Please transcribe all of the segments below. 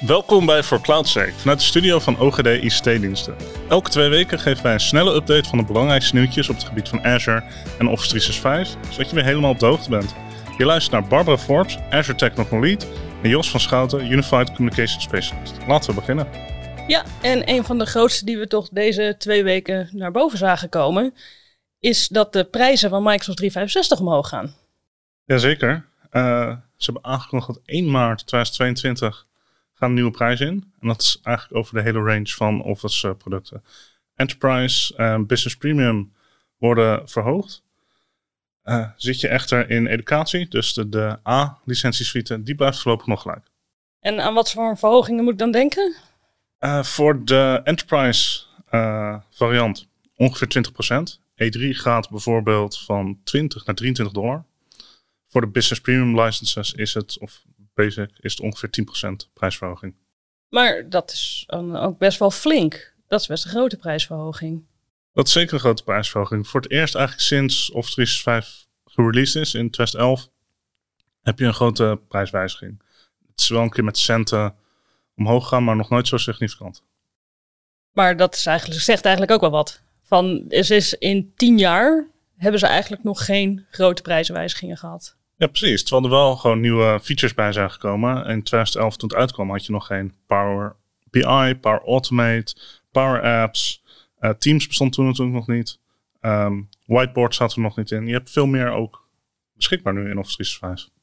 Welkom bij For Cloud Sake vanuit de studio van OGD ICT-diensten. Elke twee weken geven wij een snelle update van de belangrijkste nieuwtjes op het gebied van Azure en Office 365, zodat je weer helemaal op de hoogte bent. Je luistert naar Barbara Forbes, Azure Technical Lead, en Jos van Schouten, Unified Communication Specialist. Laten we beginnen. Ja, en een van de grootste die we toch deze twee weken naar boven zagen komen, is dat de prijzen van Microsoft 365 omhoog gaan. Jazeker. Uh, ze hebben aangekondigd dat 1 maart 2022 gaan nieuwe prijzen in. En dat is eigenlijk over de hele range van Office uh, producten. Enterprise en Business Premium worden verhoogd. Uh, zit je echter in educatie, dus de, de A-licentiesuite, die blijft voorlopig nog gelijk. En aan wat voor verhogingen moet ik dan denken? Uh, voor de Enterprise variant ongeveer 20%. E3 gaat bijvoorbeeld van 20 naar 23 dollar. Voor de Business Premium licenses is het, of Basic, is het ongeveer 10% prijsverhoging. Maar dat is ook best wel flink. Dat is best een grote prijsverhoging. Dat is zeker een grote prijsverhoging. Voor het eerst eigenlijk sinds Office 365 gereleased is in 2011, heb je een grote prijswijziging. Het is wel een keer met centen omhoog gegaan, maar nog nooit zo significant. Maar dat is eigenlijk, zegt eigenlijk ook wel wat. Van, is, is in tien jaar hebben ze eigenlijk nog geen grote prijzenwijzigingen gehad. Ja, precies. Terwijl er wel gewoon nieuwe features bij zijn gekomen. In 2011 toen het uitkwam had je nog geen Power BI, Power Automate, Power Apps. Uh, Teams bestond toen natuurlijk nog niet. Um, whiteboard zat er nog niet in. Je hebt veel meer ook beschikbaar nu in Office 365.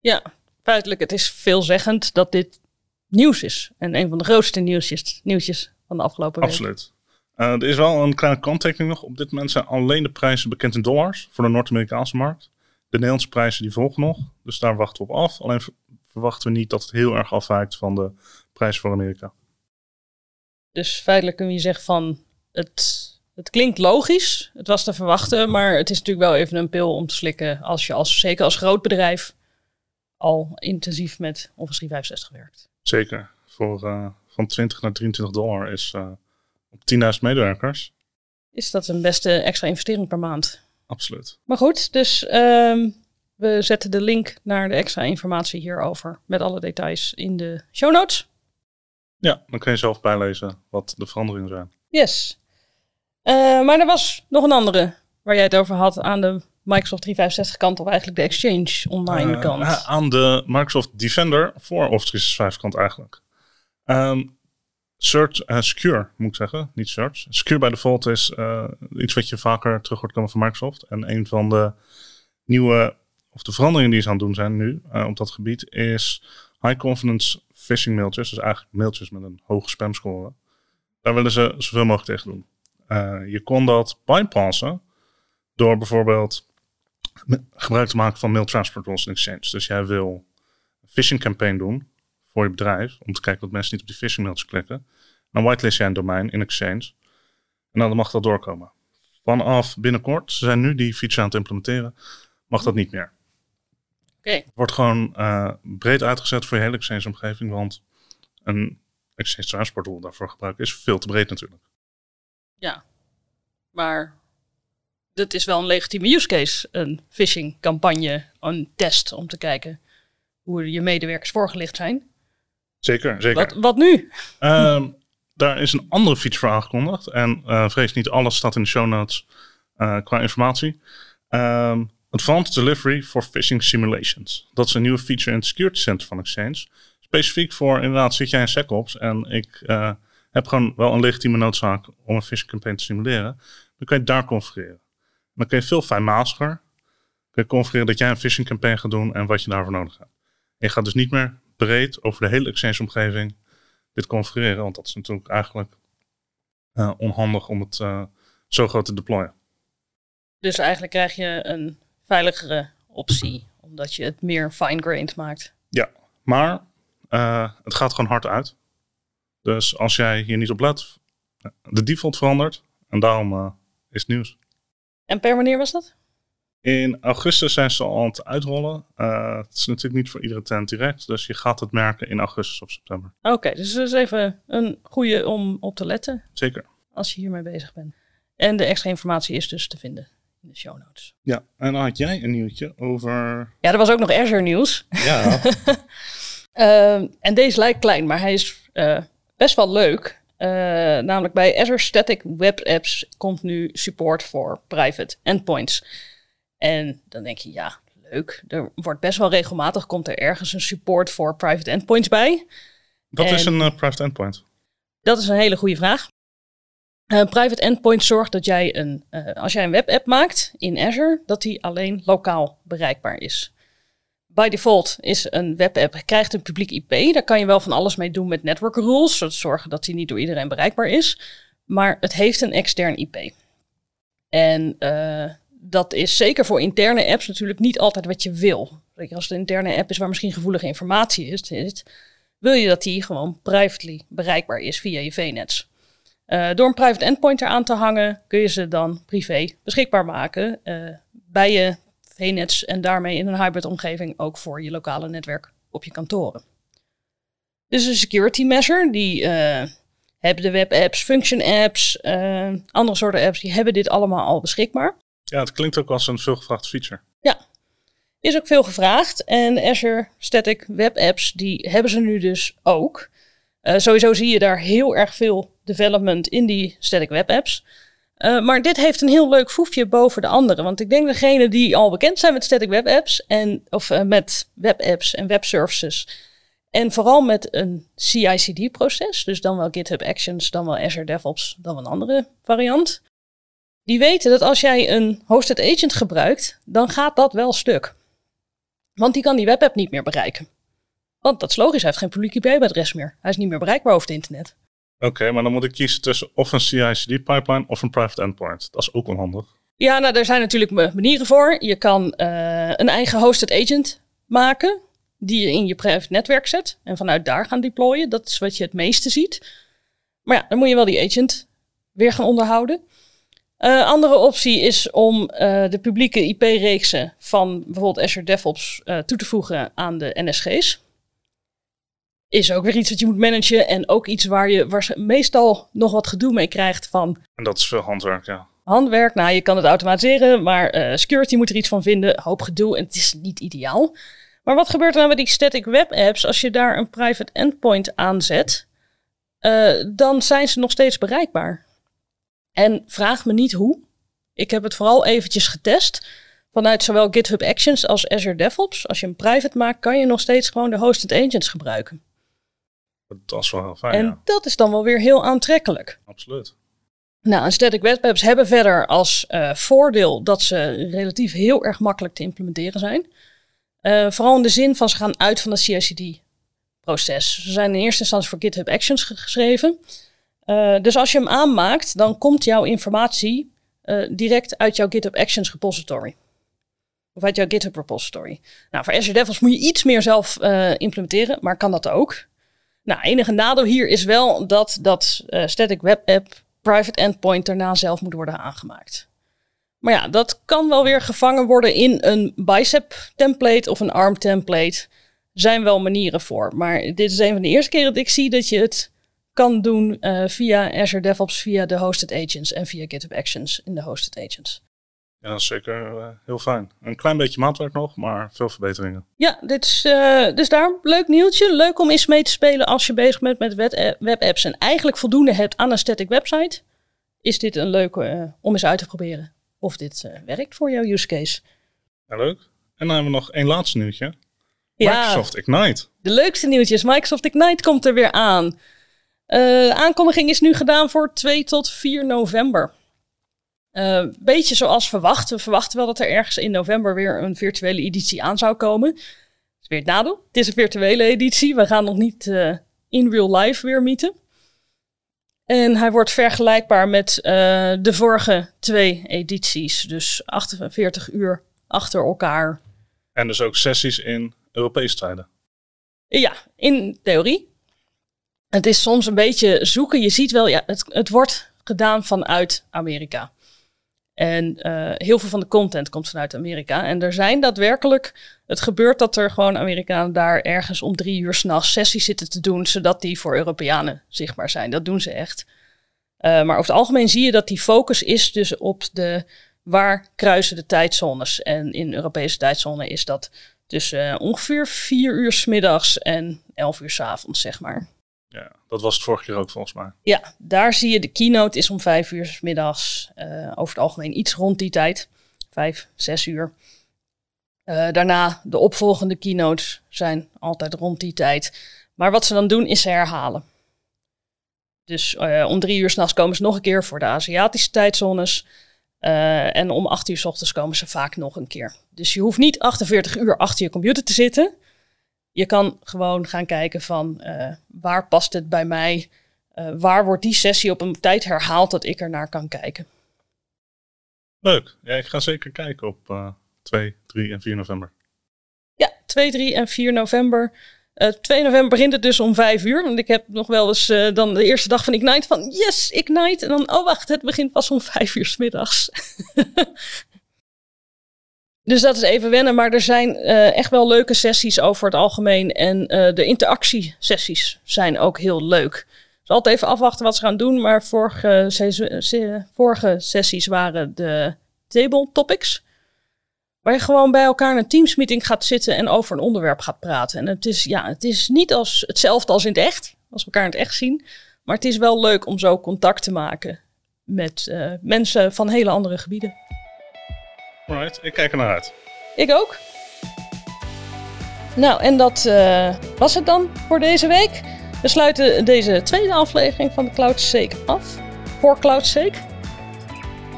Ja, feitelijk het is veelzeggend dat dit nieuws is. En een van de grootste nieuwsjes, nieuwsjes van de afgelopen week. Absoluut. Uh, er is wel een kleine kanttekening nog. Op dit moment zijn alleen de prijzen bekend in dollars voor de Noord-Amerikaanse markt. De Nederlandse prijzen die volgen nog, dus daar wachten we op af. Alleen verwachten we niet dat het heel erg afwijkt van de prijs voor Amerika. Dus feitelijk kun je zeggen van het, het klinkt logisch, het was te verwachten, maar het is natuurlijk wel even een pil om te slikken als je als, zeker als groot bedrijf al intensief met Office 365 werkt. Zeker. Voor, uh, van 20 naar 23 dollar is uh, op 10.000 medewerkers. Is dat een beste extra investering per maand? Absoluut. Maar goed, dus um, we zetten de link naar de extra informatie hierover met alle details in de show notes. Ja, dan kun je zelf bijlezen wat de veranderingen zijn. Yes. Uh, maar er was nog een andere waar jij het over had aan de Microsoft 365 kant of eigenlijk de Exchange online uh, kant. Uh, aan de Microsoft Defender voor Office 365 kant eigenlijk. Um, Search, uh, secure moet ik zeggen, niet search. Secure by default is uh, iets wat je vaker terug hoort komen van Microsoft. En een van de nieuwe, of de veranderingen die ze aan het doen zijn nu uh, op dat gebied, is high confidence phishing mailtjes. Dus eigenlijk mailtjes met een hoge spamscore. Daar willen ze zoveel mogelijk tegen doen. je kon dat bypassen door bijvoorbeeld gebruik te maken van mail transport rules in Exchange. Dus jij wil een phishing campaign doen voor je bedrijf, om te kijken dat mensen niet op die phishing mails klikken. Dan whitelist jij een domein in Exchange. En dan mag dat doorkomen. Vanaf binnenkort, ze zijn nu die feature aan het implementeren, mag dat niet meer. Oké. Okay. Wordt gewoon uh, breed uitgezet voor je hele Exchange-omgeving, want een Exchange Transport Rule daarvoor gebruiken is veel te breed natuurlijk. Ja, maar dat is wel een legitieme use case, een phishing campagne, een test om te kijken hoe je medewerkers voorgelicht zijn. Zeker, zeker. Wat, wat nu? Um, daar is een andere feature voor aangekondigd. En uh, vrees niet, alles staat in de show notes uh, qua informatie. Um, Advanced Delivery for Phishing Simulations. Dat is een nieuwe feature in het Security Center van Exchange. Specifiek voor, inderdaad, zit jij in SecOps en ik uh, heb gewoon wel een legitieme noodzaak om een phishing campaign te simuleren. Dan kan je het daar configureren. Dan kun je veel fijnmaziger kun je configureren dat jij een phishing campaign gaat doen en wat je daarvoor nodig hebt. je gaat dus niet meer breed over de hele Exchange-omgeving dit configureren. Want dat is natuurlijk eigenlijk uh, onhandig om het uh, zo groot te deployen. Dus eigenlijk krijg je een veiligere optie, omdat je het meer fine-grained maakt. Ja, maar uh, het gaat gewoon hard uit. Dus als jij hier niet op let, de default verandert. En daarom is het nieuws. En per wanneer was dat? In augustus zijn ze al aan het uitrollen. Uh, het is natuurlijk niet voor iedere tent direct, dus je gaat het merken in augustus of september. Oké, okay, dus dat is even een goede om op te letten. Zeker. Als je hiermee bezig bent. En de extra informatie is dus te vinden in de show notes. Ja, en dan had jij een nieuwtje over... Ja, er was ook nog Azure nieuws. Ja. Ehm, en deze lijkt klein, maar hij is eh, best wel leuk. Uh, namelijk bij Azure Static Web Apps komt nu support voor private endpoints. En dan denk je, ja, leuk. Er wordt best wel regelmatig, komt er ergens een support voor private endpoints bij. Wat is een uh, private endpoint? Dat is een hele goede vraag. Uh, private endpoint zorgt dat jij een, uh, als jij een webapp maakt in Azure, dat die alleen lokaal bereikbaar is. By default is een webapp, krijgt een publiek IP. Daar kan je wel van alles mee doen met network rules. Dat zorgen dat die niet door iedereen bereikbaar is. Maar het heeft een extern IP. En dat is zeker voor interne apps natuurlijk niet altijd wat je wil. Als het een interne app is waar misschien gevoelige informatie is, wil je dat die gewoon privately bereikbaar is via je VNets. Uh, door een private endpoint eraan te hangen, kun je ze dan privé beschikbaar maken uh, bij je VNets en daarmee in een hybrid omgeving ook voor je lokale netwerk op je kantoren. Dus een security measure, die uh, hebben de web apps, function apps, andere soorten apps, die hebben dit allemaal al beschikbaar. Ja, het klinkt ook als een veelgevraagd feature. Ja, is ook veel gevraagd. En Azure Static Web Apps, die hebben ze nu dus ook. Uh, sowieso zie je daar heel erg veel development in die static web apps. Uh, maar dit heeft een heel leuk foefje boven de andere. Want ik denk degenen die al bekend zijn met static web apps en of uh, met web apps en web services. En vooral met een CI/CD proces, dus dan wel GitHub Actions, dan wel Azure DevOps, dan wel een andere variant. Die weten dat als jij een hosted agent gebruikt, dan gaat dat wel stuk. Want die kan die webapp niet meer bereiken. Want dat is logisch, hij heeft geen publiek IP-adres meer. Hij is niet meer bereikbaar over het internet. Oké, okay, maar dan moet ik kiezen tussen of een CI/CD-pipeline of een private endpoint. Dat is ook onhandig. Ja, nou, er zijn natuurlijk manieren voor. Je kan uh, een eigen hosted agent maken, die je in je private netwerk zet en vanuit daar gaan deployen. Dat is wat je het meeste ziet. Maar ja, dan moet je wel die agent weer gaan onderhouden. Uh, andere optie is om uh, de publieke IP-reeksen van bijvoorbeeld Azure DevOps uh, toe te voegen aan de NSG's. Is ook weer iets wat je moet managen en ook iets waar je waar meestal nog wat gedoe mee krijgt van. En dat is veel handwerk, ja. Handwerk, nou je kan het automatiseren, maar security moet er iets van vinden. Hoop gedoe en het is niet ideaal. Maar wat gebeurt er nou met die static web apps als je daar een private endpoint aanzet? dan zijn ze nog steeds bereikbaar. En vraag me niet hoe. Ik heb het vooral eventjes getest. Vanuit zowel GitHub Actions als Azure DevOps. Als je een private maakt, kan je nog steeds gewoon de hosted agents gebruiken. Dat is wel heel fijn. En ja. dat is dan wel weer heel aantrekkelijk. Absoluut. Nou, en static web apps hebben verder als uh, voordeel dat ze relatief heel erg makkelijk te implementeren zijn. Uh, vooral in de zin van ze gaan uit van het CI/CD-proces. Ze zijn in eerste instantie voor GitHub Actions geschreven. Uh, dus als je hem aanmaakt, dan komt jouw informatie uh, direct uit jouw GitHub Actions repository. Of uit jouw GitHub repository. Nou, voor Azure DevOps moet je iets meer zelf uh, implementeren, maar kan dat ook. Nou, enige nadeel hier is wel dat dat static web app private endpoint daarna zelf moet worden aangemaakt. Maar ja, dat kan wel weer gevangen worden in een bicep template of een arm template. Zijn wel manieren voor. Maar dit is een van de eerste keren dat ik zie dat je het kan doen uh, via Azure DevOps, via de hosted agents en via GitHub Actions in de hosted agents. Ja, dat is zeker uh, heel fijn. Een klein beetje maatwerk nog, maar veel verbeteringen. Ja, dit is uh, dus daar leuk nieuwtje. Leuk om eens mee te spelen als je bezig bent met webapps en eigenlijk voldoende hebt aan een static website. Is dit een leuke om eens uit te proberen of dit werkt voor jouw use case. Ja, leuk. En dan hebben we nog één laatste nieuwtje. Microsoft ja, Ignite. De leukste nieuwtjes. Microsoft Ignite komt er weer aan. Uh, de aankondiging is nu gedaan voor 2 tot 4 november. Uh, beetje zoals verwacht. We verwachten wel dat er ergens in november weer een virtuele editie aan zou komen. Dat is weer het nadeel. Het is een virtuele editie. We gaan nog niet uh, in real life weer meeten. En hij wordt vergelijkbaar met uh, de vorige twee edities. Dus 48 uur achter elkaar. En dus ook sessies in Europese tijden. Ja, in theorie. Het is soms een beetje zoeken. Je ziet wel, ja, het, het wordt gedaan vanuit Amerika. En uh, heel veel van de content komt vanuit Amerika. En er zijn daadwerkelijk. Het gebeurt dat er gewoon Amerikanen daar ergens om drie uur s'nachts sessies zitten te doen. zodat die voor Europeanen zichtbaar zijn. Dat doen ze echt. Uh, maar over het algemeen zie je dat die focus is dus op de. waar kruisen de tijdzones. En in Europese tijdzone is dat Dus uh, ongeveer vier uur s middags en elf uur s avonds, zeg maar. Ja, dat was het vorige keer ook volgens mij. Ja, daar zie je de keynote is om vijf uur s middags. Uh, over het algemeen iets rond die tijd. Vijf, zes uur. Uh, daarna de opvolgende keynotes zijn altijd rond die tijd. Maar wat ze dan doen is ze herhalen. Dus uh, om drie uur s'nachts komen ze nog een keer voor de Aziatische tijdzones. En om acht uur s ochtends komen ze vaak nog een keer. Dus je hoeft niet 48 uur achter je computer te zitten. Je kan gewoon gaan kijken van uh, waar past het bij mij? waar wordt die sessie op een tijd herhaald dat ik er naar kan kijken? Leuk. Ja, ik ga zeker kijken op 2, 3 en 4 november. Ja, 2, 3 en 4 november. Uh, 2 november begint het dus om 5 uur. Want ik heb nog wel eens uh, dan de eerste dag van Ignite van yes, Ignite. En dan, oh wacht, het begint pas om 5 uur s middags. dus dat is even wennen. Maar er zijn uh, echt wel leuke sessies over het algemeen. En de interactiesessies zijn ook heel leuk. Dus altijd even afwachten wat ze gaan doen. Maar vorige, vorige sessies waren de table topics. Waar je gewoon bij elkaar in een teamsmeeting gaat zitten en over een onderwerp gaat praten. En het is, ja, het is niet als hetzelfde als in het echt, als we elkaar in het echt zien. Maar het is wel leuk om zo contact te maken met uh, mensen van hele andere gebieden. Alright, ik kijk er naar uit. Ik ook. Nou, en dat uh, was het dan voor deze week. We sluiten deze tweede aflevering van de CloudSake af. Voor CloudSake.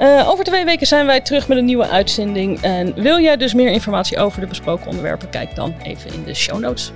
Uh, over twee weken zijn wij terug met een nieuwe uitzending. En wil jij dus meer informatie over de besproken onderwerpen? Kijk dan even in de show notes.